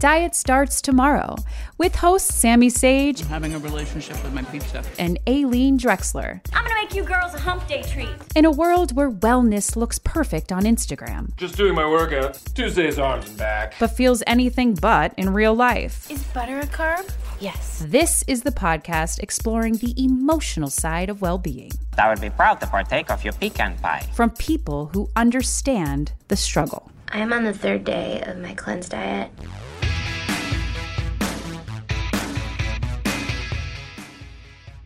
Diet Starts Tomorrow with hosts Sammy Sage having a relationship with my pizza. and Aileen Drexler. I'm gonna make you girls a hump day treat. In a world where wellness looks perfect on Instagram, Just doing my workout. Tuesday's arms and back. but feels anything but in real life. Is butter a carb? Yes. This is the podcast exploring the emotional side of well being I would be proud to partake of your pecan pie. from people who understand the struggle. I am on the third day of my cleanse diet.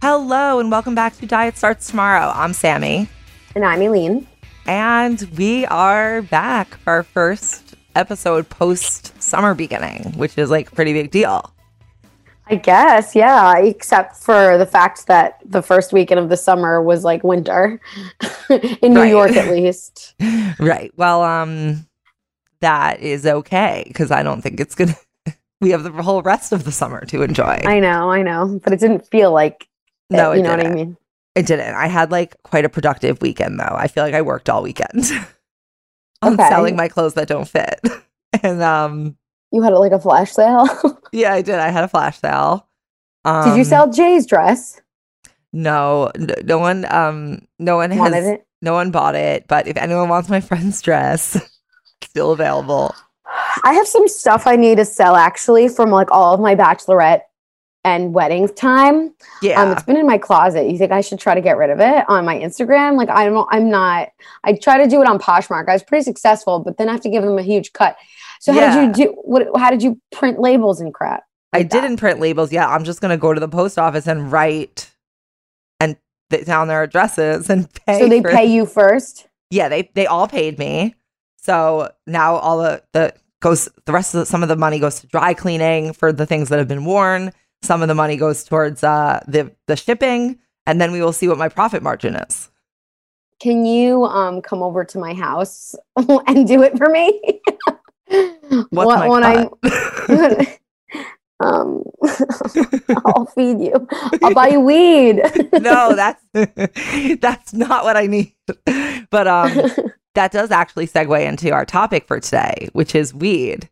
Hello and welcome back to Diet Starts Tomorrow. I'm Sammy, And I'm Eileen. and we are back for our first episode post summer beginning, which is like a pretty big deal. I guess, yeah, except for the fact that the first weekend of the summer was like winter in New Right. York, at least. Right. Well, um, that is okay because I don't think it's gonna. we have the whole rest of the summer to enjoy. I know, I know, but it didn't feel like no, it you know what I mean? It didn't. I had like quite a productive weekend though. I feel like I worked all weekend on Okay. selling my clothes that don't fit, and um, You had like a flash sale. yeah, I did. I had a flash sale. Um, Did you sell Jay's dress? No, n- no one. Um, no one has. It? No one bought it. But if anyone wants my friend's dress, still available. I have some stuff I need to sell actually from like all of my bachelorette and wedding time. Yeah, Um, it's been in my closet. You think I should try to get rid of it on my Instagram? Like I don't. I'm not. I try to do it on Poshmark. I was pretty successful, but then I have to give them a huge cut. So how Yeah. did you do? What? How did you print labels and crap? I that? didn't print labels. Yeah, I'm just gonna go to the post office and write and put down their addresses and pay. So they for- pay you first. Yeah, they they all paid me. So now all the the goes the rest of the, some of the money goes to dry cleaning for the things that have been worn. Some of the money goes towards uh the the shipping, and then we will see what my profit margin is. Can you um come over to my house and do it for me? What's When- my when I um, I'll feed you. I'll buy you weed. no, that's that's not what I need. But um that does actually segue into our topic for today, which is weed.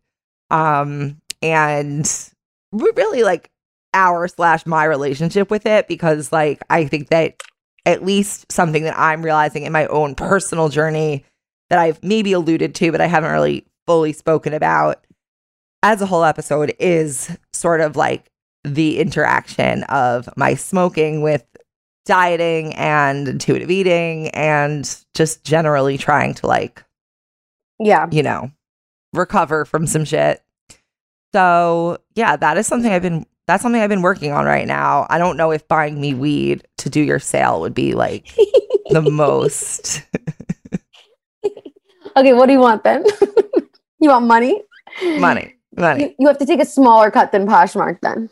Um and we're really like our slash my relationship with it because like I think that at least something that I'm realizing in my own personal journey that I've maybe alluded to, but I haven't really fully spoken about as a whole episode is sort of like the interaction of my smoking with dieting and intuitive eating and just generally trying to like, yeah. you know, recover from some shit. So, yeah, that is something I've been that's something I've been working on right now. I don't know if buying me weed to do your sale would be like the most Okay, what do you want then? you want money? money. Money. You, you have to take a smaller cut than Poshmark then.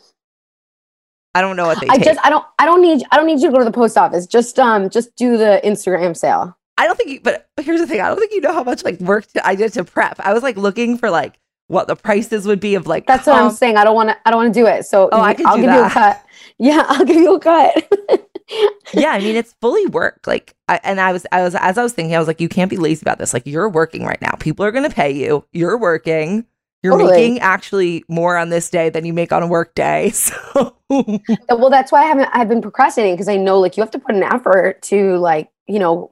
I don't know what they I take. just I don't I don't need I don't need you to go to the post office. Just um just do the Instagram sale. I don't think you, but but here's the thing. I don't think you know how much like work I did to prep. I was like looking for like what the prices would be of like That's what I'm saying. I don't want to. I don't want to do it. So Oh, I could i'll give you a cut. Yeah, I'll give you a cut. yeah, I mean it's fully work. Like, I, and I was, I was, as I was thinking, I was like, you can't be lazy about this. Like, you're working right now. People are going to pay you. You're working. You're Totally. making actually more on this day than you make on a work day. So, uh, well, that's why I haven't. I've been procrastinating because I know like you have to put an effort to like you know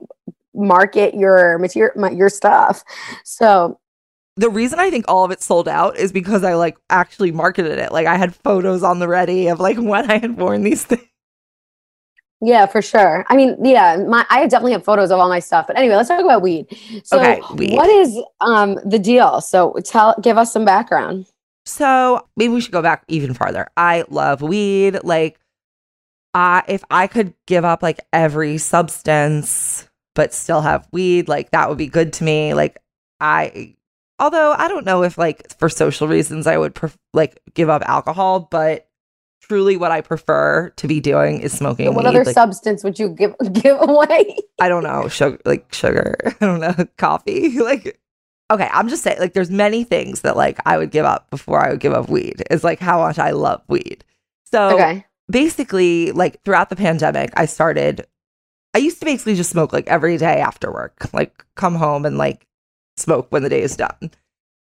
market your material, your stuff. So the reason I think all of it sold out is because I like actually marketed it. Like, I had photos on the ready of like when I had worn these things. yeah, for sure. I mean, yeah, my I definitely have photos of all my stuff. But anyway, let's talk about weed. So, Okay, weed. what is um the deal? So tell, give us some background. So maybe we should go back even farther. I love weed. Like, I if I could give up like every substance but still have weed, like that would be good to me. Like, I, although I don't know if like for social reasons I would pref- like give up alcohol, but truly what I prefer to be doing is smoking what weed. other Like, substance would you give give away? I don't know, sugar, like sugar. I don't know, coffee. like, okay, I'm just saying, like, there's many things that like I would give up before I would give up weed. Is like how much I love weed. So okay. basically, like throughout the pandemic, I started. I used to basically just smoke like every day after work, like come home and like smoke when the day is done.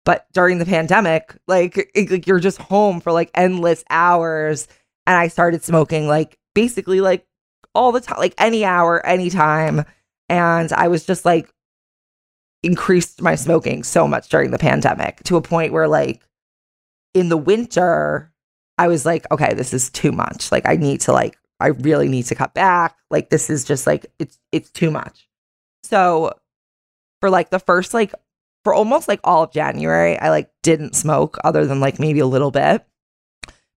But during the pandemic, like, it- like you're just home for like endless hours, and I started smoking like basically like all the time, like any hour, anytime. And I was just like increased my smoking so much during the pandemic to a point where like in the winter, I was like, okay, this is too much. Like I need to like I really need to cut back. Like this is just like it's it's too much. So for like the first like for almost like all of January, I like didn't smoke other than like maybe a little bit.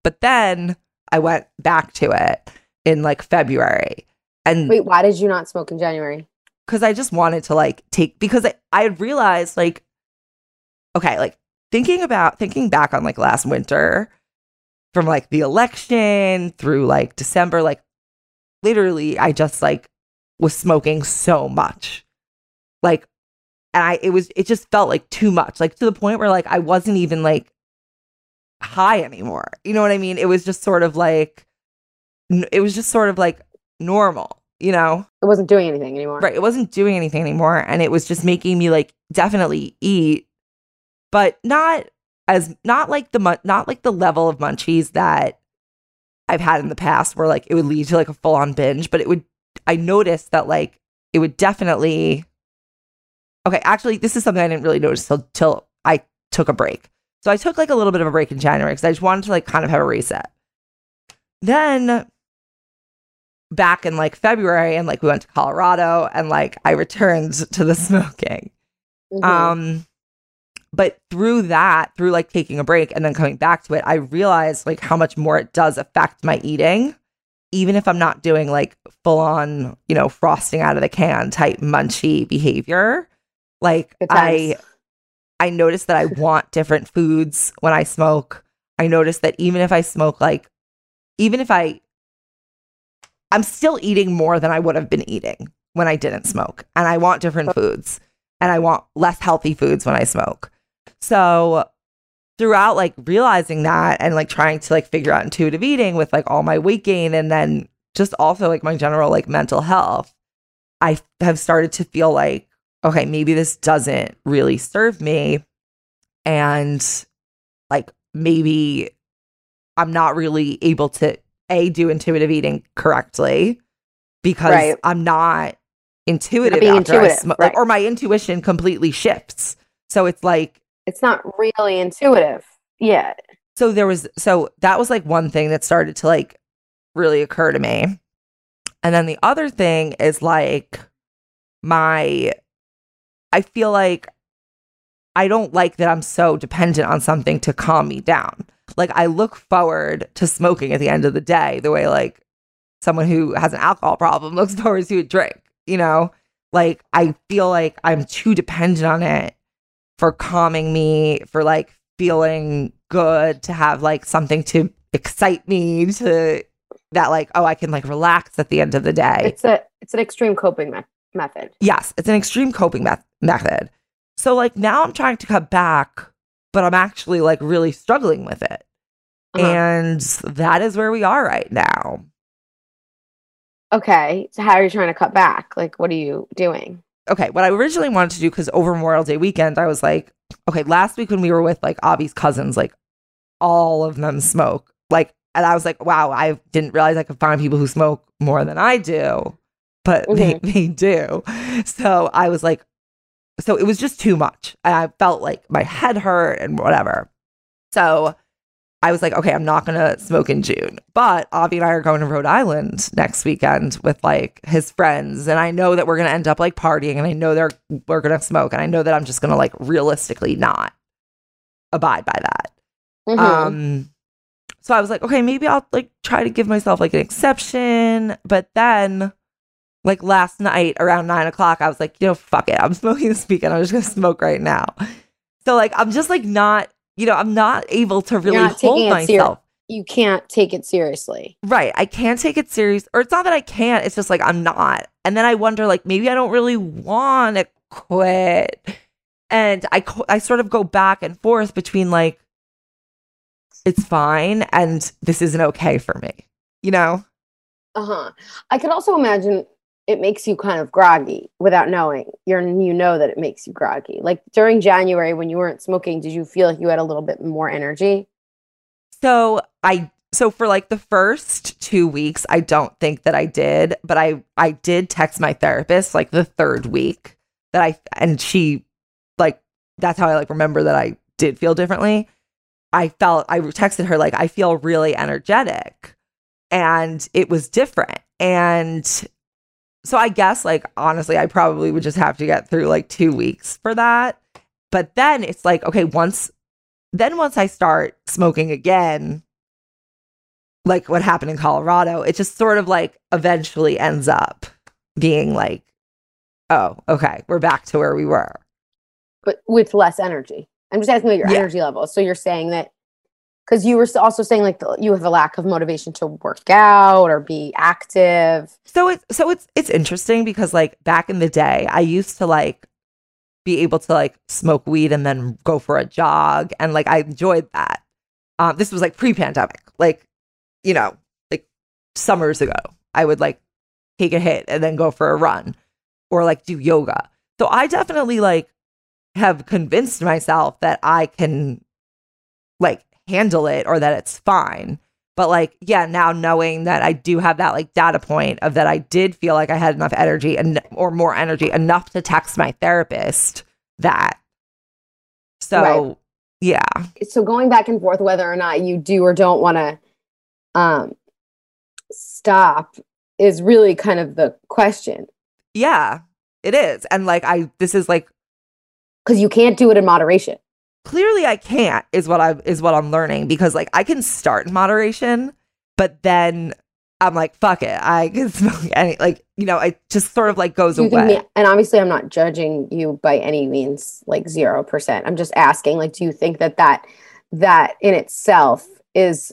But then I went back to it in like February. And Wait, why did you not smoke in January? because I just wanted to like take because I, I had realized like okay, like thinking about thinking back on like last winter from like the election through like December, like literally I just like was smoking so much. Like and I it was it just felt like too much. Like to the point where like I wasn't even like high anymore. You know what I mean? It was just sort of like n- it was just sort of like normal, you know? It wasn't doing anything anymore. Right. It wasn't doing anything anymore. And it was just making me like definitely eat, but not as, not like the, not like the level of munchies that I've had in the past where like it would lead to like a full on binge, but it would, I noticed that like it would definitely, okay, actually, this is something I didn't really notice till, till I took a break. So I took like a little bit of a break in January because I just wanted to like kind of have a reset. Then back in like February and like we went to Colorado and like I returned to the smoking. Mhm. Um but through that, through like taking a break and then coming back to it, I realized like how much more it does affect my eating. Even if I'm not doing like full on, you know, frosting out of the can type munchy behavior, like I. I notice that I want different foods when I smoke. I notice that even if I smoke, like, even if I, I'm still eating more than I would have been eating when I didn't smoke. And I want different oh. foods and I want less healthy foods when I smoke. So, throughout like realizing that and like trying to like figure out intuitive eating with like all my weight gain and then just also like my general like mental health, I have started to feel like okay, maybe this doesn't really serve me. And like maybe I'm not really able to A, do intuitive eating correctly because Right. I'm not intuitive being after I intuitive, smoke. right. Or my intuition completely shifts. So it's like, It's not really intuitive. Yeah. so there was, so that was like one thing that started to like really occur to me. And then the other thing is like my I feel like I don't like that I'm so dependent on something to calm me down. Like I look forward to smoking at the end of the day, the way like someone who has an alcohol problem looks forward to a drink, you know? Like I feel like I'm too dependent on it for calming me, for like feeling good, to have like something to excite me, to that like, oh, I can like relax at the end of the day. It's a it's an extreme coping me- method. Yes, it's an extreme coping meth- method. So like now I'm trying to cut back but I'm actually like really struggling with it. Uh-huh. And that is where we are right now. Okay. So how are you trying to cut back? Like, what are you doing? Okay, what I originally wanted to do, because over Memorial Day weekend, I was like, okay, last week when we were with like Avi's cousins, like all of them smoke. Like, and I was like, wow, I didn't realize I could find people who smoke more than I do, but they, they do. So I was like, so it was just too much. And I felt like my head hurt and whatever. So I was like, okay, I'm not gonna smoke in June. But Avi and I are going to Rhode Island next weekend with like his friends, and I know that we're gonna end up like partying, and I know they're we're gonna smoke, and I know that I'm just gonna like realistically not abide by that. Mhm. Um, so I was like, okay, maybe I'll like try to give myself like an exception. But then, like last night around nine o'clock, I was like, you know, fuck it, I'm smoking this weekend. I'm just gonna smoke right now. So like, I'm just like not, you know, I'm not able to really hold it ser- myself. you can't take it seriously. Right. I can't take it serious. Or it's not that I can't, it's just like I'm not. And then I wonder, like, maybe I don't really want to quit. And I, I sort of go back and forth between like, it's fine and this isn't okay for me, you know? Uh huh. I could also imagine it makes you kind of groggy without knowing. You're you know that it makes you groggy. Like during January when you weren't smoking, did you feel like you had a little bit more energy? So I, so for like the first two weeks, I don't think that I did, but I, I did text my therapist like the third week that I, and she, like, that's how I like remember that I did feel differently. I felt, I texted her, like, I feel really energetic and it was different. And so I guess, like, honestly, I probably would just have to get through like two weeks for that. But then it's like, okay, once, then once I start smoking again, like what happened in Colorado, it just sort of like eventually ends up being like, oh, okay, we're back to where we were. But with less energy. I'm just asking about your Yeah. energy level. So you're saying that because you were also saying like the, you have a lack of motivation to work out or be active. So it's so it's it's interesting because like back in the day, I used to like be able to like smoke weed and then go for a jog, and like I enjoyed that. Um, this was like pre-pandemic, like you know, like summers ago. I would like take a hit and then go for a run, or like do yoga. So I definitely like have convinced myself that I can like handle it or that it's fine. But like, yeah, now knowing that I do have that like data point of that I did feel like I had enough energy and or more energy enough to text my therapist that. So Right. yeah. So going back and forth whether or not you do or don't want to um stop is really kind of the question Yeah, it is. And like I this is like because you can't do it in moderation. Clearly I can't is what I is what I'm learning because like I can start in moderation, but then I'm like, fuck it. I can smoke any like, you know, it just sort of like goes you away. and obviously, I'm not judging you by any means, like zero percent. I'm just asking, like, do you think that that that in itself is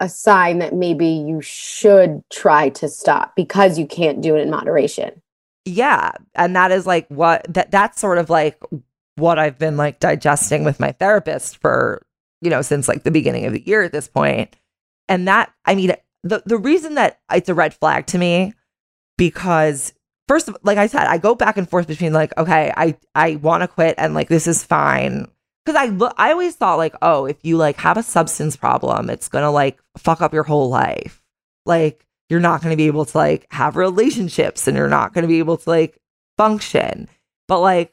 a sign that maybe you should try to stop because you can't do it in moderation? yeah and that is like what that that's sort of like what i've been like digesting with my therapist for you know since like the beginning of the year at this point. And that i mean the the reason that it's a red flag to me because first of like i said i go back and forth between like okay i i want to quit and like this is fine. Because i look i always thought like oh if you like have a substance problem it's gonna like fuck up your whole life. Like you're not to be able to like have relationships and you're not to be able to like function. But like,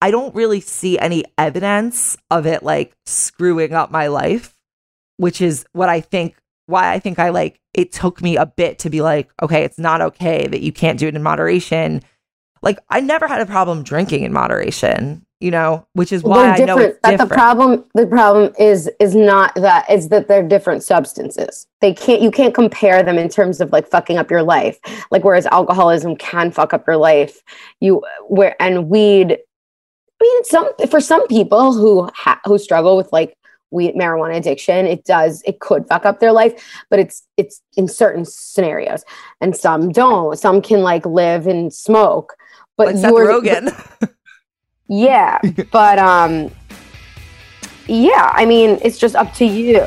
I don't really see any evidence of it like screwing up my life, which is what I think, why I think I like it took me a bit to be like, okay, it's not okay that you can't do it in moderation. Like, I never had a problem drinking in moderation, you know, which is why I know different. it's That different. the problem, the problem is is not that is that they're different substances. They can't you can't compare them in terms of like fucking up your life. Like whereas alcoholism can fuck up your life, you where and weed. I mean, some for some people who ha- who struggle with like weed marijuana addiction, it does it could fuck up their life, but it's it's in certain scenarios, and some don't. Some can like live and smoke, but like Seth Rogen. yeah, but um yeah, I mean, it's just up to you.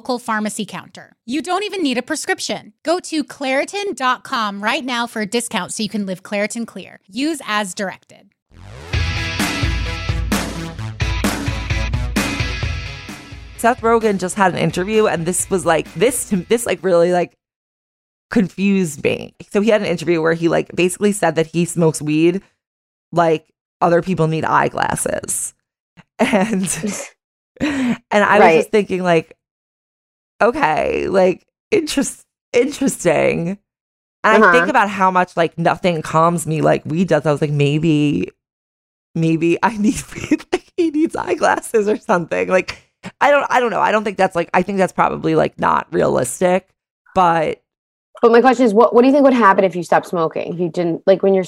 pharmacy counter. You don't even need a prescription. Go to Claritin.com right now for a discount so you can live Claritin Clear. Use as directed. Seth Rogen just had an interview, and this was like this. This like really like confused me. So he had an interview where he like basically said that he smokes weed like other people need eyeglasses, and and I was just thinking like, okay, like interest interesting. And I think Uh-huh. about how much like nothing calms me like weed does. I was like, maybe, maybe I need weed. Like he needs eyeglasses or something. Like I don't, I don't know. I don't think that's like. I think that's probably like not realistic. But But my question is, what what do you think would happen if you stopped smoking? If you didn't like when you're,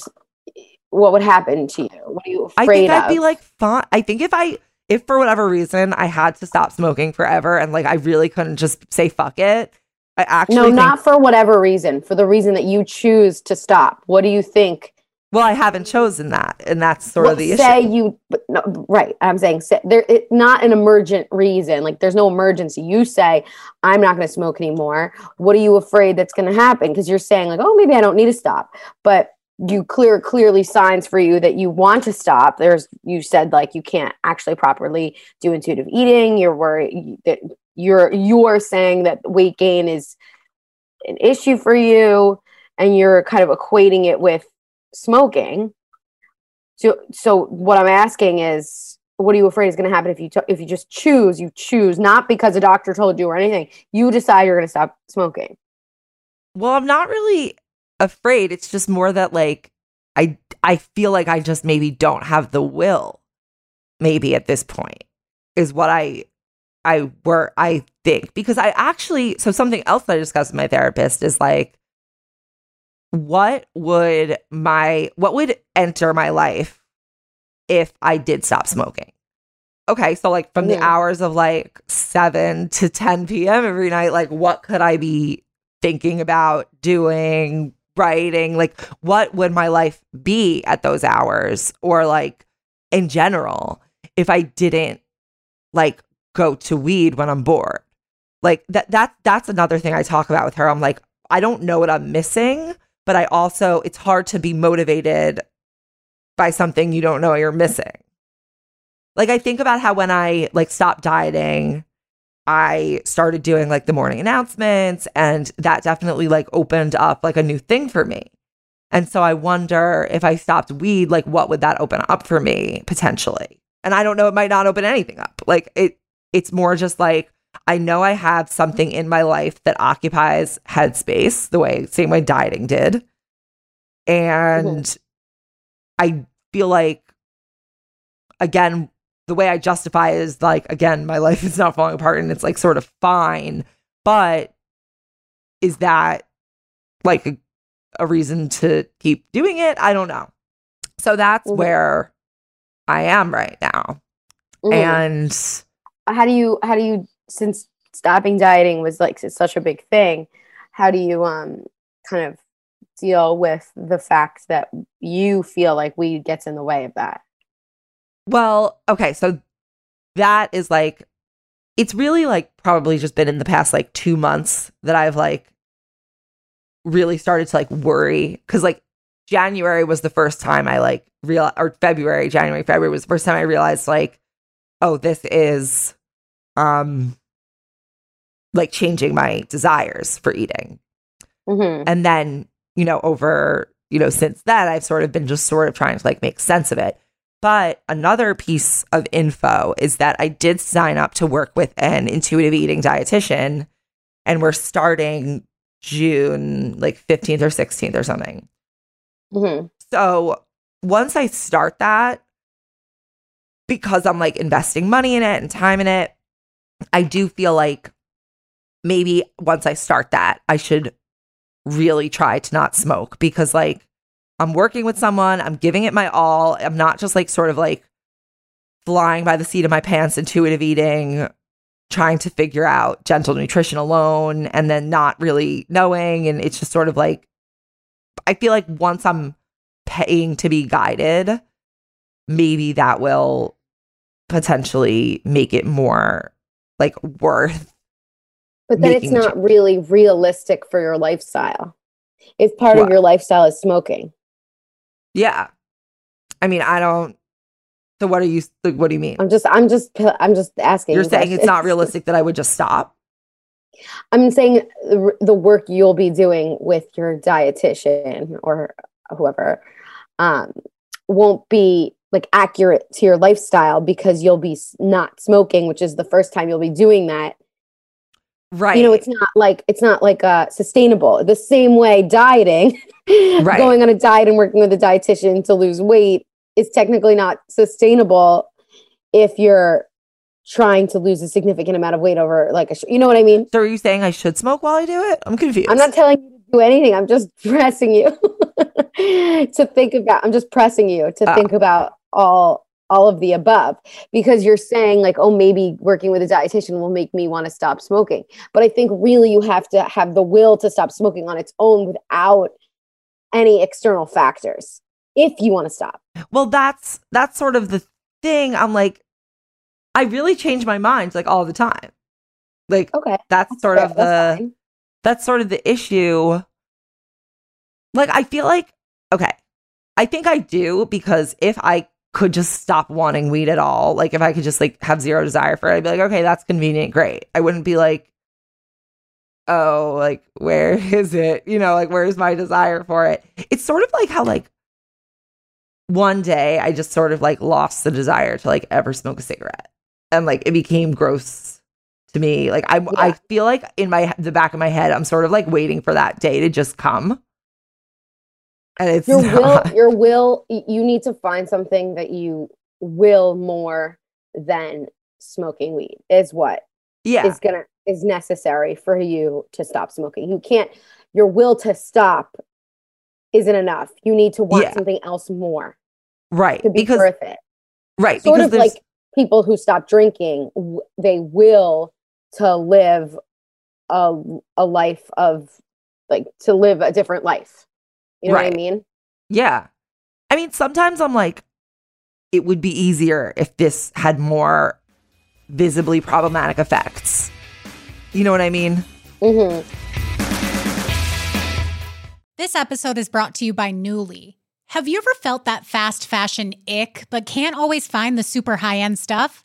what would happen to you? What are you I afraid think of? I'd be like fine. I think if I, if for whatever reason I had to stop smoking forever and like I really couldn't just say fuck it. I actually no, think, not for whatever reason. For the reason that you choose to stop. What do you think? Well, I haven't chosen that, and that's sort of Well, the issue. say you, but no, right? I'm saying say, there, it, not an emergent reason. Like there's no emergency. You say, I'm not going to smoke anymore. What are you afraid that's going to happen? Because you're saying like, oh, maybe I don't need to stop, but you clear clearly signs for you that you want to stop. There's you said like you can't actually properly do intuitive eating. You're worried that you're you're saying that weight gain is an issue for you, and you're kind of equating it with smoking. So, so what I'm asking is, what are you afraid is going to happen if you t- if you just choose? You choose not because a doctor told you or anything. You decide you're going to stop smoking. Well, I'm not really afraid. It's just more that like I I feel like I just maybe don't have the will. Maybe at this point is what I I were I think because I actually so something else that I discussed with my therapist is like what would my what would enter my life if I did stop smoking? Okay, so like from the hours of like 7 to 10 p.m. every night, like what could I be thinking about doing, writing? Like what would my life be at those hours or like in general if I didn't like go to weed when I'm bored? Like that that that's another thing I talk about with her. I'm like I don't know what I'm missing, but I also it's hard to be motivated by something you don't know you're missing. Like I think about how when I like stopped dieting, I started doing like the morning announcements and that definitely like opened up like a new thing for me. And so I wonder if I stopped weed, like what would that open up for me potentially? And I don't know, it might not open anything up. Like it it's more just like I know I have something in my life that occupies headspace the way same way dieting did. And I feel like again the way I justify it is like again my life is not falling apart and it's like sort of fine but is that like a, a reason to keep doing it I don't know so that's Mhm. where I am right now Mhm. and how do you how do you since stopping dieting was like it's such a big thing? How do you um kind of deal with the fact that you feel like weed gets in the way of that? Well, okay, so that is like it's really like probably just been in the past like 2 months that I've like really started to like worry cuz like January was the first time I like real or February, January, February was the first time I realized like oh, this is um like changing my desires for eating. Mm-hmm. And then, you know, over, you know, since then, I've sort of been just sort of trying to like make sense of it. But another piece of info is that I did sign up to work with an intuitive eating dietitian, and we're starting June like 15th or 16th or something. Mm-hmm. So once I start that, because I'm like investing money in it and time in it, I do feel like maybe once I start that, I should really try to not smoke because like I'm working with someone, I'm giving it my all. I'm not just like sort of like flying by the seat of my pants, intuitive eating, trying to figure out gentle nutrition alone and then not really knowing. And it's just sort of like, I feel like once I'm paying to be guided, maybe that will potentially make it more like worth But then it's not ch- really realistic for your lifestyle. If part What? of your lifestyle is smoking. Yeah. I mean, I don't. So what are you? like, What do you mean? I'm just I'm just I'm just asking. You're you saying it's not realistic that I would just stop? I'm saying the the work you'll be doing with your dietitian or whoever um, won't be like accurate to your lifestyle because you'll be not smoking, which is the first time you'll be doing that. Right. You know, it's not like it's not like uh, sustainable. The same way dieting, Right. going on a diet and working with a dietitian to lose weight is technically not sustainable if you're trying to lose a significant amount of weight over like a sh- you know what I mean? So are you saying I should smoke while I do it? I'm confused. I'm not telling you to do anything. I'm just pressing you to think about. I'm just pressing you to Ah. think about all all of the above because you're saying like, oh, maybe working with a dietitian will make me want to stop smoking. But I think really you have to have the will to stop smoking on its own without any external factors if you want to stop. Well, that's that's sort of the thing. I'm like, I really change my mind like all the time. Like Okay. that's sort fair, of the fine. that's sort of the issue. Like I feel like okay, I think I do because if I could just stop wanting weed at all, like if I could just like have zero desire for it, I'd be like, okay, that's convenient, great. I wouldn't be like, oh, like where is it? You know, like where's my desire for it? It's sort of like how like one day I just sort of like lost the desire to like ever smoke a cigarette, and like it became gross to me. Like I, I feel like in my the back of my head, I'm sort of like waiting for that day to just come, and it's your will your will you need to find something that you will more than smoking weed is what yeah, is gonna is necessary for you to stop smoking. You can't your will to stop isn't enough. You need to want Yeah. something else more right. to be Because worth it. Right, sort because of like people who stop drinking w- they will to live a, a life of like to live a different life you know what i mean Yeah. I mean, sometimes I'm like, it would be easier if this had more visibly problematic effects. You know what I mean? hmm This episode is brought to you by Nuuly. Have you ever felt that fast fashion ick, but can't always find the super high end stuff?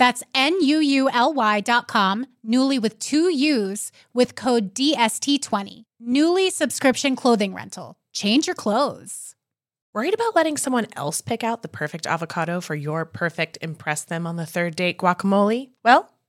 That's N-U-U-L-Y dot com, Nuuly with two U's with code DST20. Nuuly subscription clothing rental. Change your clothes. Worried about letting someone else pick out the perfect avocado for your perfect impress them on the third date guacamole? Well,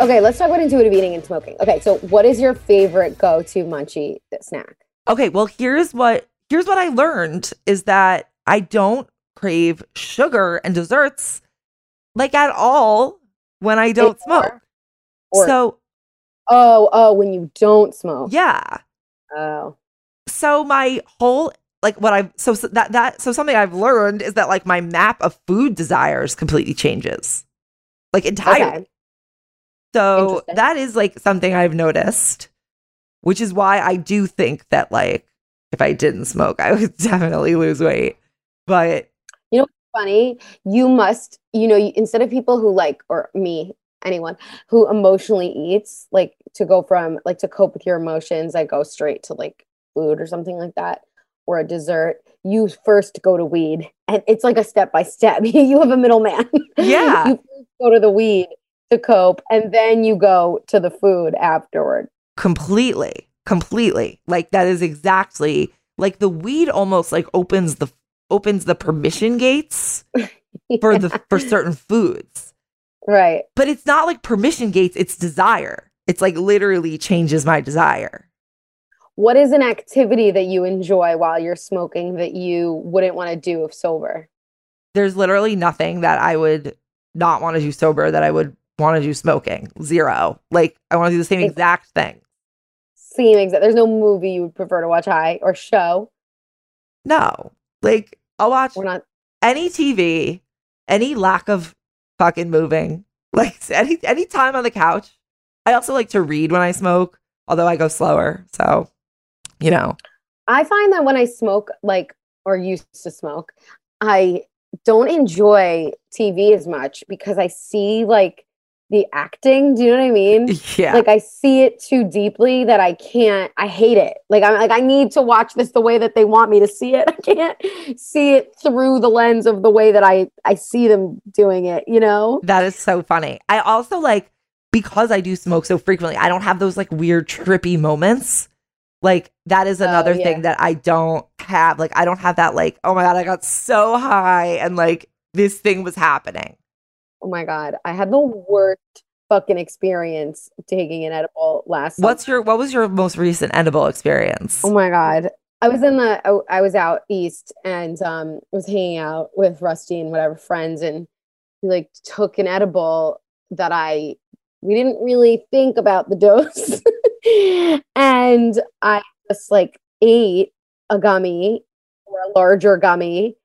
Okay, let's talk about intuitive eating and smoking. Okay, so what is your favorite go-to munchie snack? Okay, well here's what here's what I learned is that I don't crave sugar and desserts like at all when I don't smoke. Or- so Oh, oh, when you don't smoke. yeah. Oh. So my whole like what I've so, so that that so something I've learned is that like my map of food desires completely changes. Like entirely. Okay. So that is like something I've noticed, which is why I do think that like if I didn't smoke, I would definitely lose weight. But you know, Funny, you must, you know, you- instead of people who like, or me, anyone who emotionally eats, like to go from like to cope with your emotions, I go straight to like food or something like that, or a dessert. You first go to weed, and it's like a step by step. You have a middleman. Yeah. you first go to the weed to cope, and then you go to the food afterward. completely, completely. Like that is exactly like the weed almost like opens the opens the permission gates for the for certain foods. Right. But it's not like permission gates, it's desire. It's like literally changes my desire. What is an activity that you enjoy while you're smoking that you wouldn't want to do if sober? There's literally nothing that I would not want to do sober that I would want to do smoking. Zero. Like I want to do the same exact thing. Same exact. There's no movie you would prefer to watch high or show. No. Like I'll watch We're not. any TV, any lack of fucking moving, like any any time on the couch. I also like to read when I smoke, although I go slower. So, you know, I find that when I smoke, like or used to smoke, I don't enjoy TV as much because I see like the acting. Do you know what I mean? yeah. Like I see it too deeply that I can't. I hate it. Like I'm like I need to watch this the way that they want me to see it. I can't see it through the lens of the way that I I see them doing it. You know? that is so funny. I also like because I do smoke so frequently, I don't have those like weird trippy moments. Like that is oh, another Oh, yeah. thing that I don't have. Like I don't have that like, oh my god, I got so high and like this thing was happening. Oh my god, I had the worst fucking experience taking an edible last. What's your what was your most recent edible experience? Oh my god. I was in the I, I was out east and um was hanging out with Rusty and whatever friends and he like took an edible that I we didn't really think about the dose. and I just like ate a gummy or a larger gummy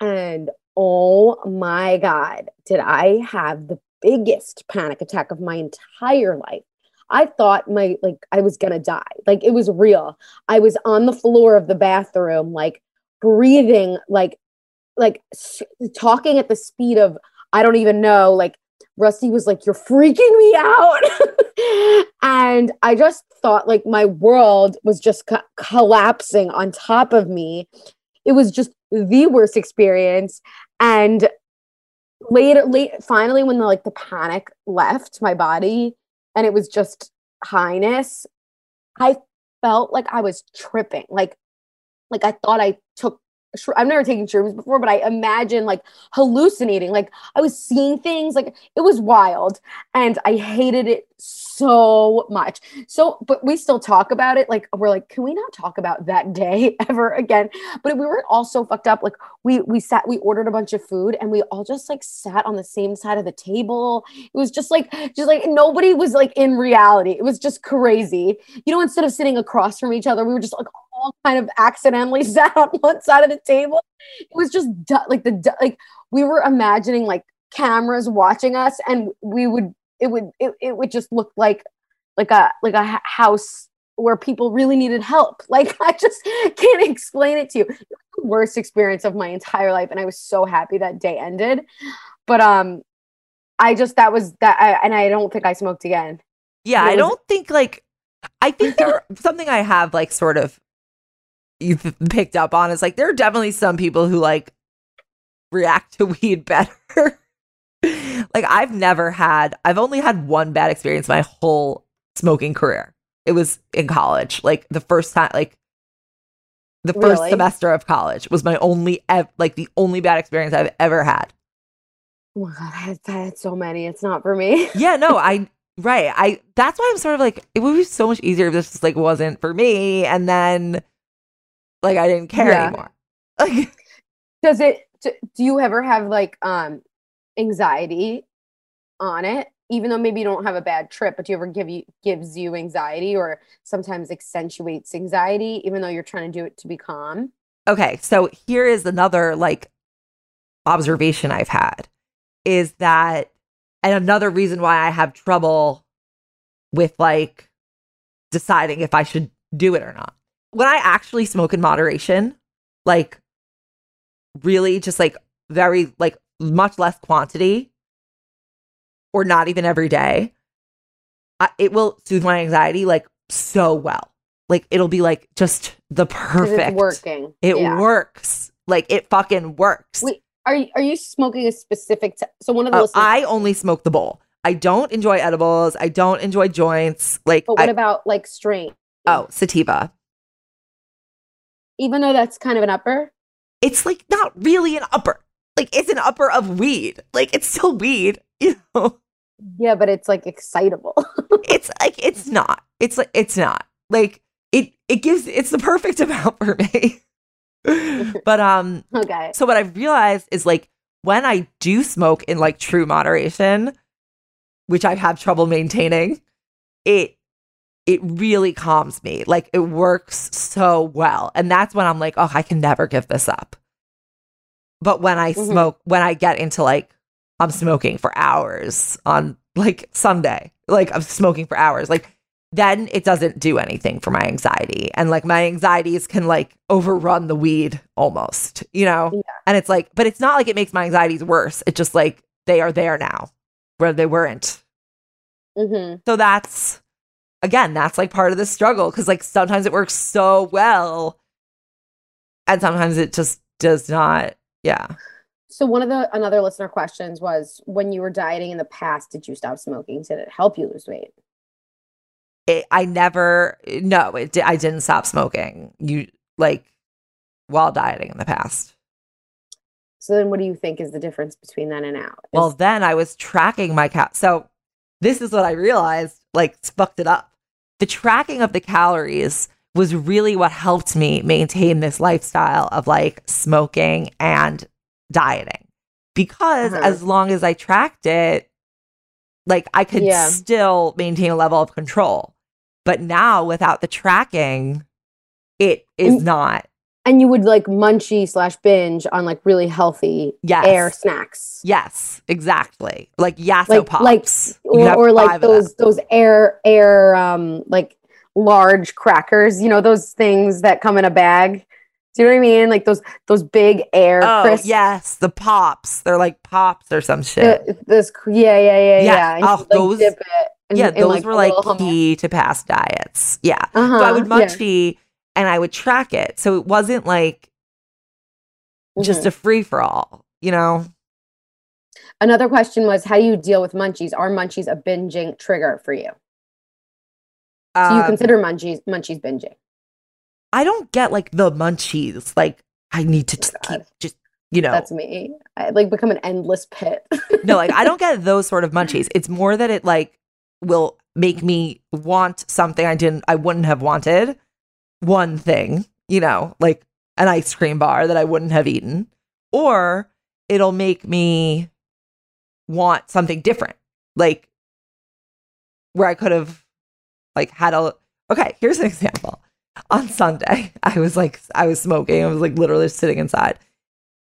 and oh my god, did I have the biggest panic attack of my entire life. I thought my like I was gonna die. Like it was real. I was on the floor of the bathroom, like breathing, like like s- talking at the speed of I don't even know. Like Rusty was like, "You're freaking me out," and I just thought like my world was just co- collapsing on top of me. It was just the worst experience, and later, late finally when the like the panic left my body and it was just highness i felt like i was tripping. Like like i thought i took i've never taken shrooms before but i imagine like hallucinating like i was seeing things like it was wild and i hated it so much. So, but we still talk about it. Like we're like, can we not talk about that day ever again? But we were all so fucked up. Like we we sat, we ordered a bunch of food, and we all just like sat on the same side of the table. It was just like, just like nobody was like in reality. It was just crazy. You know, instead of sitting across from each other, we were just like all kind of accidentally sat on one side of the table. It was just like the like we were imagining like cameras watching us, and we would it would it, it would just look like like a like a house where people really needed help. Like I just can't explain it to you. The worst experience of my entire life, and I was so happy that day ended. But um, I just that was that, I, and I don't think I smoked again. Yeah, It I don't think like I think there something I have like sort of you've picked up on is like there are definitely some people who like react to weed better. like I've never had I've only had one bad experience my whole smoking career. It was in college. Like the first time like the first Really? semester of college was my only ev- like the only bad experience I've ever had. Oh my god, I had, I had so many. It's not for me. Yeah, no, I right. I that's why I'm sort of like it would be so much easier if this just like wasn't for me and then like I didn't care Yeah. anymore. Like Does it? Do, you ever have like um anxiety on it? Even though maybe you don't have a bad trip, but do you ever give you gives you anxiety or sometimes accentuates anxiety, even though you're trying to do it to be calm? okay, so here is another like observation I've had is that and another reason why I have trouble with like deciding if I should do it or not. When I actually smoke in moderation, like really just like very like much less quantity or not even every day, I, it will soothe my anxiety like so well. Like it'll be like just the perfect. It's working. It Yeah. works. Like it fucking works. Wait, are you are you smoking a specific? T- so one of the Oh, listeners. I only smoke the bowl. I don't enjoy edibles. I don't enjoy joints. Like but what I- about like strain? oh sativa. Even though that's kind of an upper. It's like not really an upper. Like it's an upper of weed. Like it's still weed. You know. Yeah, but it's like excitable. it's like it's not. It's like it's not. Like it it gives it's the perfect amount for me. but um okay. so what I've realized is like when I do smoke in like true moderation, which I have trouble maintaining, it it really calms me. Like it works so well. And that's when I'm like, oh, I can never give this up. But when I Mhm. smoke, when I get into like I'm smoking for hours on like Sunday, like I'm smoking for hours, like then it doesn't do anything for my anxiety. And like my anxieties can like overrun the weed almost, you know? Yeah. And it's like, but it's not like it makes my anxieties worse. It's just like they are there now where they weren't. hmm So that's again, that's like part of the struggle because like sometimes it works so well and sometimes it just does not. Yeah. So one of the another listener questions was when you were dieting in the past, did you stop smoking? Did it help you lose weight? It, I never, no, it, I didn't stop smoking. You like while dieting in the past. So then what do you think is the difference between then and now? Well, then I was tracking my cat. So this is what I realized, like, fucked it up. The tracking of the calories was really what helped me maintain this lifestyle of like smoking and dieting. Because Uh-huh. as long as I tracked it, like I could Yeah. still maintain a level of control. But now without the tracking, it is not. And you would like munchy slash binge on like really healthy Yes. air snacks. Yes, exactly. Like Yasso Like- pops. like- Or, or like those those air air um like large crackers, you know, those things that come in a bag. Do you know what I mean? Like those those big air Oh crisps. yes, the pops. They're like pops or some shit. The- this yeah, yeah, yeah, Yeah. yeah. And Oh, like, those- dip it in- yeah, those were like little hummus. key to past diets. Yeah. Uh-huh, So I would yeah. And I would track it. So it wasn't like just Mhm. a free for all, you know? Another question was how do you deal with munchies? Are munchies a binging trigger for you? So you Um, consider munchies munchies binging? I don't get like the munchies. Like I need to just keep just you know That's me. I like become an endless pit. no, like I don't get those sort of munchies. It's more that it like will make me want something I didn't I wouldn't have wanted. One thing, you know, like an ice cream bar that I wouldn't have eaten, or it'll make me want something different. Like where I could have like had a okay, here's an example. On Sunday, I was like I was smoking. I was like literally sitting inside.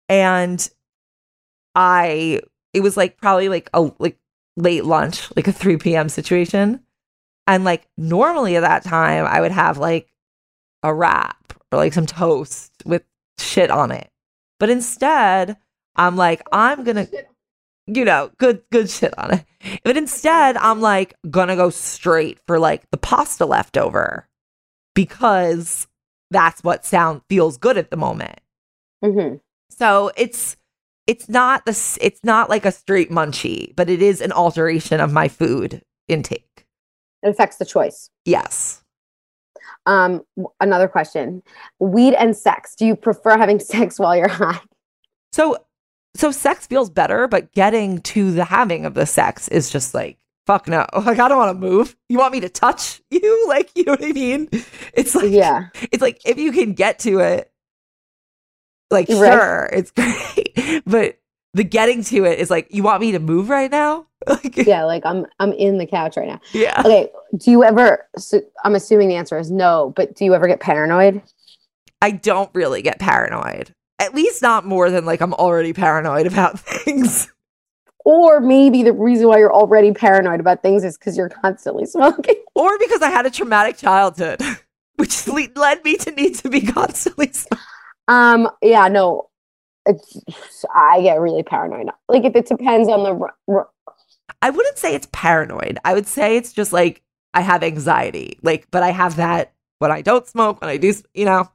And I it was like probably like a like late lunch, like a 3 p.m. situation. And like normally at that time I would have like a wrap or like some toast with shit on it. But instead, I'm like, I'm gonna you know, good good shit on it. But instead, I'm like gonna go straight for like the pasta leftover because that's what sound feels good at the moment. Mm-hmm. So it's it's not this it's not like a straight munchie, but it is an alteration of my food intake. It affects the choice. Yes. Um, another question: Weed and sex. Do you prefer having sex while you're high? So so sex feels better, but getting to the having of the sex is just like fuck no. Like I don't want to move. You want me to touch you? Like you know what I mean? It's like Yeah. It's like if you can get to it, like Right. sure, it's great. But the getting to it is like you want me to move right now? Like Yeah, like I'm I'm in the couch right now. yeah. Okay. Do you ever? So I'm assuming the answer is no. But do you ever get paranoid? I don't really get paranoid. At least not more than like I'm already paranoid about things. Or maybe the reason why you're already paranoid about things is because you're constantly smoking. Or because I had a traumatic childhood, which le- led me to need to be constantly smoking. Um. Yeah. No. It's, I get really paranoid. Like if it depends on the. r- r- I wouldn't say it's paranoid. I would say it's just like I have anxiety. Like, but I have that when I don't smoke, when I do, you know,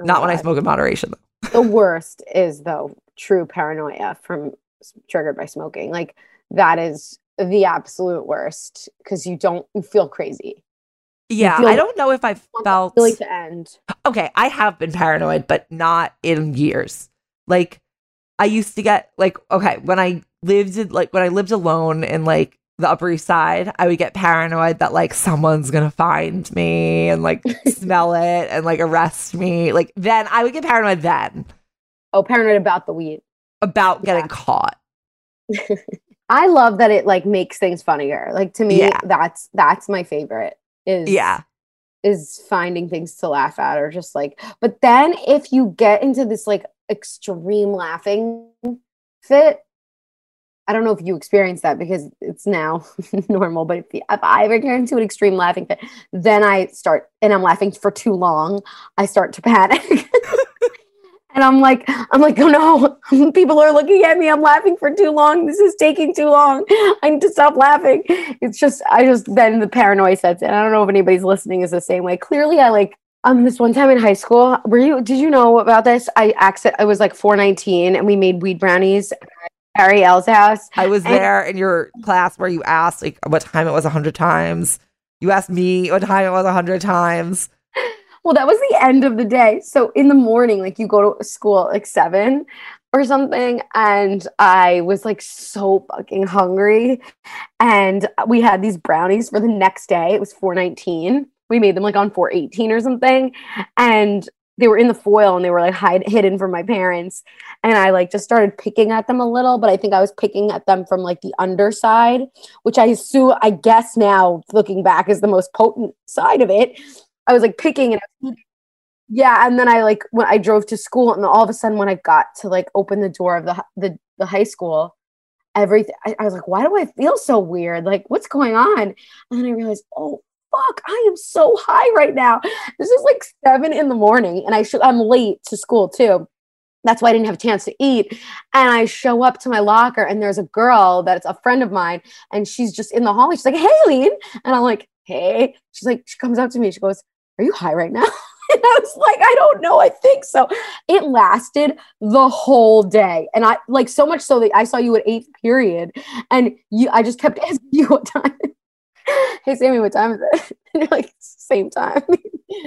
not when I smoke in moderation. Though. The worst is though true paranoia from triggered by smoking. Like that is the absolute worst because you don't you feel crazy. Yeah, feel- I don't know if I've Want felt. the to end. okay, I have been paranoid, but not in years. Like I used to get like okay, when I lived in, like when I lived alone in like the Upper East Side, I would get paranoid that like someone's gonna find me and like smell it and like arrest me. Like then I would get paranoid then Oh, paranoid about the weed. about getting Yeah. caught. I love that it like makes things funnier. Like to me, Yeah. that's that's my favorite. Is Yeah. is finding things to laugh at or just like. But then if you get into this like extreme laughing fit, I don't know if you experience that because it's now normal. But if, if I ever get into an extreme laughing fit, then I start and I'm laughing for too long. I start to panic. And I'm like, I'm like, oh no, people are looking at me. I'm laughing for too long. This is taking too long. I need to stop laughing. It's just, I just, then the paranoia sets in. I don't know if anybody's listening is the same way. Clearly, I like, um, this one time in high school, were you, did you know about this? I accident, I was like 419 and we made weed brownies at Harry L's house. I was And- there in your class where you asked like what time it was a hundred times. You asked me what time it was a hundred times. Well, that was the end of the day. So in the morning, like you go to school at like seven or something, and I was like so fucking hungry. And we had these brownies for the next day. It was 419. We made them like on 418 or something. And they were in the foil and they were like hide, hidden from my parents. And I like just started picking at them a little, but I think I was picking at them from like the underside, which I assume, I guess now looking back is the most potent side of it. I was like picking and yeah, and then I like when I drove to school, and all of a sudden when I got to like open the door of the the, the high school, everything I, I was like, why do I feel so weird? Like, what's going on? And then I realized, oh fuck, I am so high right now. This is like seven in the morning, and I should I'm late to school too. That's why I didn't have a chance to eat. And I show up to my locker, and there's a girl that's a friend of mine, and she's just in the hallway. She's like, "Hey, Lean," and I'm like, "Hey." She's like, she comes up to me. She goes, "Are you high right now?" And I was like, I don't know. I think so. It lasted the whole day. And I like so much so that I saw you at eighth period. And you I just kept asking you what time. Hey Sammy, what time is it? And you're like, same time.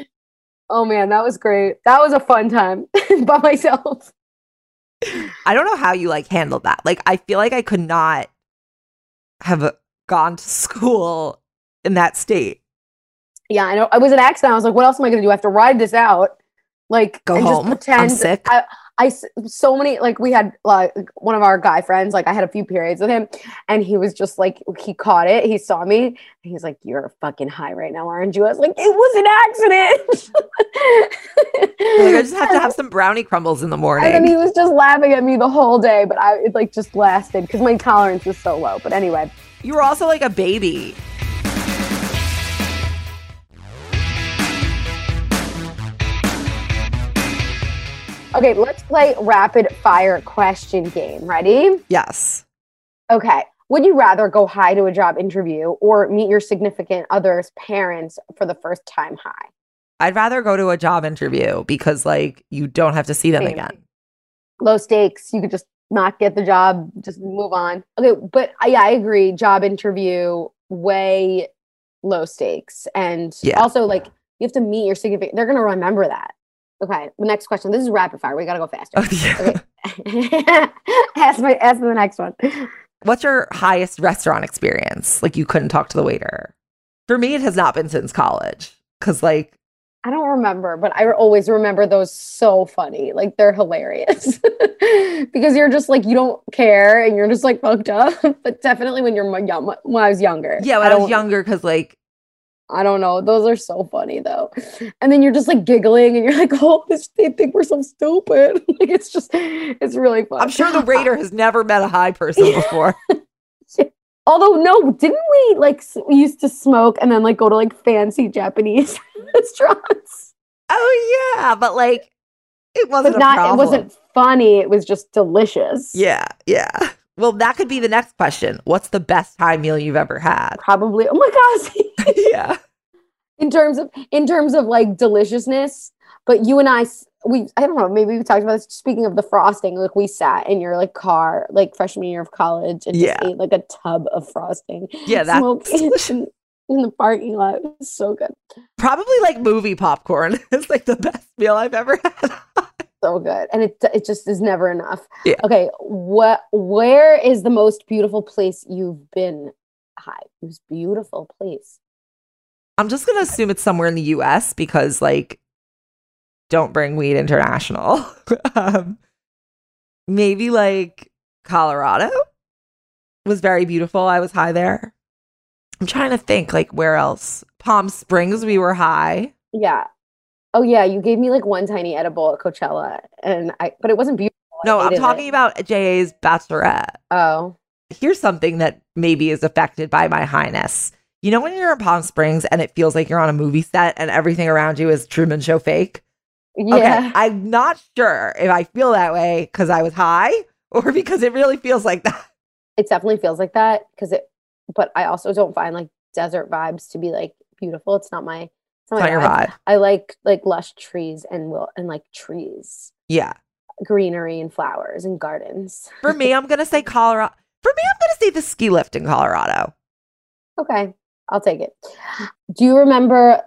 oh man, that was great. That was a fun time by myself. I don't know how you like handled that. Like I feel like I could not have gone to school in that state. Yeah, I know. I was an accident. I was like, what else am I going to do? I have to ride this out. Like, Go home. I'm sick. I, I so many like we had like one of our guy friends like I had a few periods with him and he was just like he caught it he saw me and he's like you're fucking high right now aren't you? I was like it was an accident. Like, I just have to have some brownie crumbles in the morning. and he was just laughing at me the whole day but I it like just lasted because my tolerance was so low but anyway. You were also like a baby. Okay let's play rapid fire question game ready Yes. Okay. Would you rather go high to a job interview or meet your significant other's parents for the first time high? I'd rather go to a job interview because like you don't have to see them Same. again. Low stakes. You could just not get the job, just move on. Okay. But I, yeah, I agree. Job interview, way low stakes. And Yeah. also, like, you have to meet your significant, they're going to remember that. Okay. The next question. This is rapid fire. We got to go faster. Oh, yeah. Okay. ask, me, ask me the next one. What's your highest restaurant experience? Like you couldn't talk to the waiter. For me, it has not been since college. Cause like I don't remember, but I always remember those so funny. Like they're hilarious because you're just like you don't care and you're just like fucked up. But definitely when you're young, when I was younger, yeah, when I, was younger, cause like I don't know. Those are so funny though. And then you're just like giggling and you're like, oh, this, they think we're so stupid. like it's just, it's really fun. I'm sure the waiter has never met a high person before. Although no, didn't we like we used to smoke and then like go to like fancy Japanese restaurants? oh yeah, but like it wasn't But a not. It wasn't funny. It was just delicious. Yeah, yeah. Well, that could be the next question. What's the best Thai meal you've ever had? Probably. Oh my gosh. yeah. in terms of in terms of like deliciousness but you and I we i don't know maybe we talked about this speaking of the frosting like we sat in your like car like freshman year of college and Yeah. just ate like a tub of frosting Yeah, that's in, in the parking lot it was so good probably like movie popcorn. It's like the best meal I've ever had. So good and it it just is never enough Yeah. okay what where is the most beautiful place you've been high most beautiful place I'm just gonna assume it's somewhere in the US because like don't bring weed international. um, maybe like Colorado was very beautiful. I was high there. I'm trying to think like where else. Palm Springs, we were high. yeah oh yeah you gave me like one tiny edible at coachella and i but it wasn't beautiful No, I'm talking it. about JA's bachelorette. oh Here's something that maybe is affected by my highness. You know when you're in Palm Springs and it feels like you're on a movie set and everything around you is Truman Show fake? yeah Okay, I'm not sure if I feel that way because I was high or because it really feels like that. it definitely feels like that because it but i also don't find like desert vibes to be like beautiful it's not my not, It's my not your vibe. i like like lush trees and will and like trees Yeah. greenery and flowers and gardens For me, I'm going to say Colorado. For me, I'm going to say the ski lift in Colorado. okay i'll take it do you remember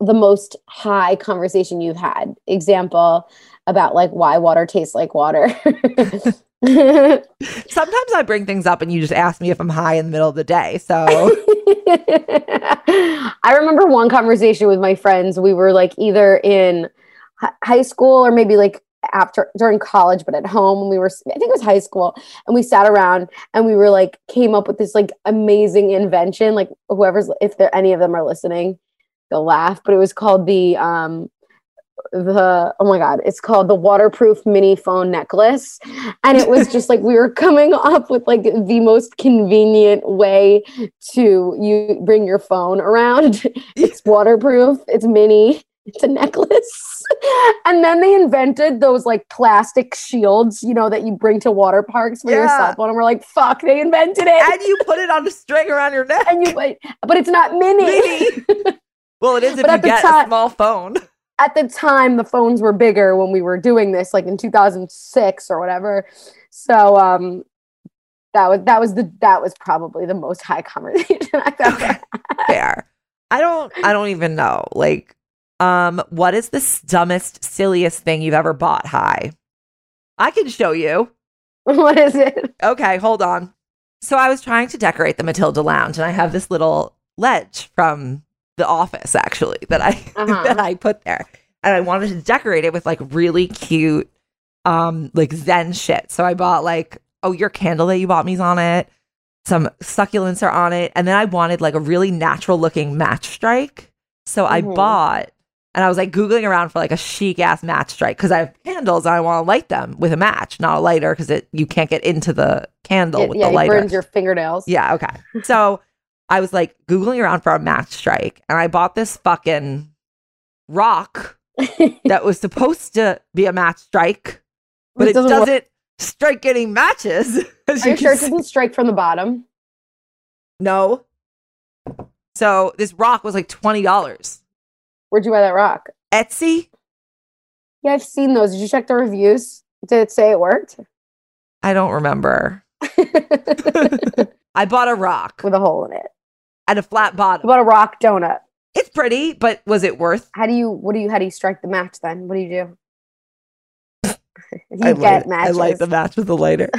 the most high conversation you've had example about like why water tastes like water Sometimes I bring things up and you just ask me if I'm high in the middle of the day. So, I remember one conversation with my friends. We were like either in hi- high school or maybe like after during college, but at home. And we were, I think it was high school, and we sat around and we were like came up with this like amazing invention. Like whoever's, if there any of them are listening, they'll laugh. But it was called the um the oh my god it's called the waterproof mini phone necklace and it was just like we were coming up with like the most convenient way to you bring your phone around it's waterproof it's mini it's a necklace and then they invented those like plastic shields you know that you bring to water parks for your Yeah. cell phone and we're like fuck they invented it and you put it on a string around your neck. and you but, but it's not mini, Mini. Well, it is if But you get time- a small phone. At the time the phones were bigger when we were doing this like in 2006 or whatever so um that was that was the that was probably the most high conversation i've ever Okay. Fair. I don't I don't even know. Like, um, what is the dumbest, silliest thing you've ever bought high? I can show you. what is it Okay, hold on. So I was trying to decorate the Matilda Lounge, and I have this little ledge from the office actually that I Uh-huh. that I put there. And I wanted to decorate it with like really cute um like zen shit. So I bought like oh your candle that you bought me's on it. Some succulents are on it. And then I wanted like a really natural looking match strike. So I Mhm. bought and I was like googling around for like a chic ass match strike because I have candles and I want to light them with a match, not a lighter because it you can't get into the candle It, with yeah, the it lighter. burns your fingernails. Yeah, okay. So I was like Googling around for a match strike and I bought this fucking rock that was supposed to be a match strike, but It it doesn't doesn't, work. strike any matches. Are you can sure it doesn't strike from the bottom? No. So this rock was like $20. Where'd you buy that rock? Etsy? Yeah, I've seen those. Did you check the reviews? Did it say it worked? I don't remember. I bought a rock With a hole in it. and a flat I bottom. bought a rock donut. It's pretty, but was it worth? How do you what do you how do you strike the match then? What do you do? you I get light, I light the match with a lighter.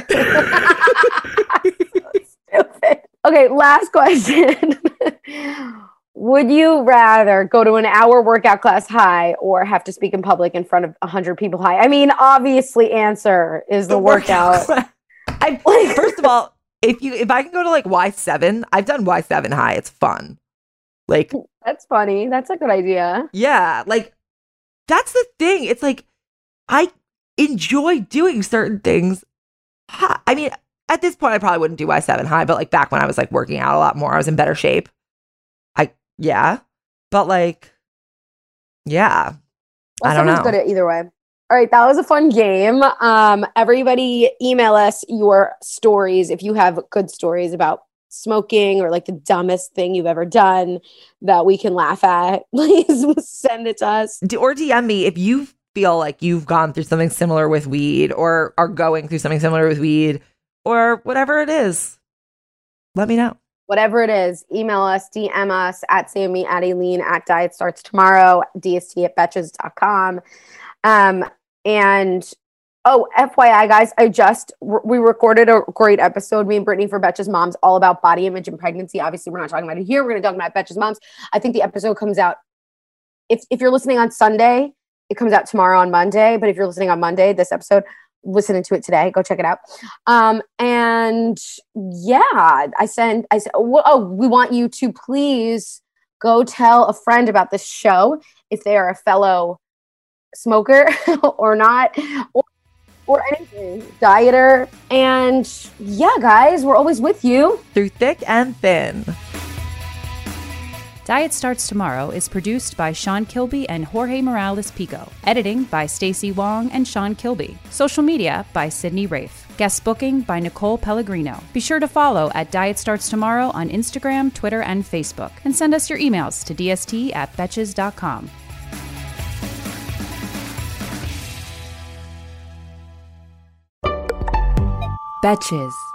Stupid. Okay, last question. Would you rather go to an hour workout class high or have to speak in public in front of 100 people high? I mean, obviously, answer is the, workout. I, Like- first of all, if you if I can go to like Y seven, I've done Y seven high. It's fun. Like That's funny. That's a good idea. yeah, like that's the thing. It's like I enjoy doing certain things. hi- I mean, at this point, I probably wouldn't do Y seven high, but like back when I was like working out a lot more, I was in better shape. I yeah, but like yeah, Well, I don't someone's know. good at either way. All right, that was a fun game. Um, everybody, email us your stories if you have good stories about smoking or like the dumbest thing you've ever done that we can laugh at. Please send it to us. Or DM me if you feel like you've gone through something similar with weed or are going through something similar with weed or whatever it is. Let me know. Whatever it is, email us, DM us at Sammy, at Aileen, at Diet Starts Tomorrow, DST at betches.com. Um, and oh, FYI, guys, I just we recorded a great episode, me and Brittany for Betches Moms, all about body image and pregnancy. Obviously, we're not talking about it here. We're going to talk about Betches Moms. I think the episode comes out if if you're listening on Sunday, it comes out tomorrow on Monday. But if you're listening on Monday, this episode, listening to it today, go check it out. Um, and yeah, I send I said, oh, we want you to please go tell a friend about this show if they are a fellow smoker or not or, or anything dieter and yeah guys we're always with you Through thick and thin. Diet Starts Tomorrow is produced by Sean Kilby and Jorge Morales Pico. Editing by Stacey Wong and Sean Kilby. Social media by Sydney Rafe. Guest booking by Nicole Pellegrino. Be sure to follow at Diet Starts Tomorrow on Instagram, Twitter, and Facebook. And send us your emails to dst at betches.com. Betches.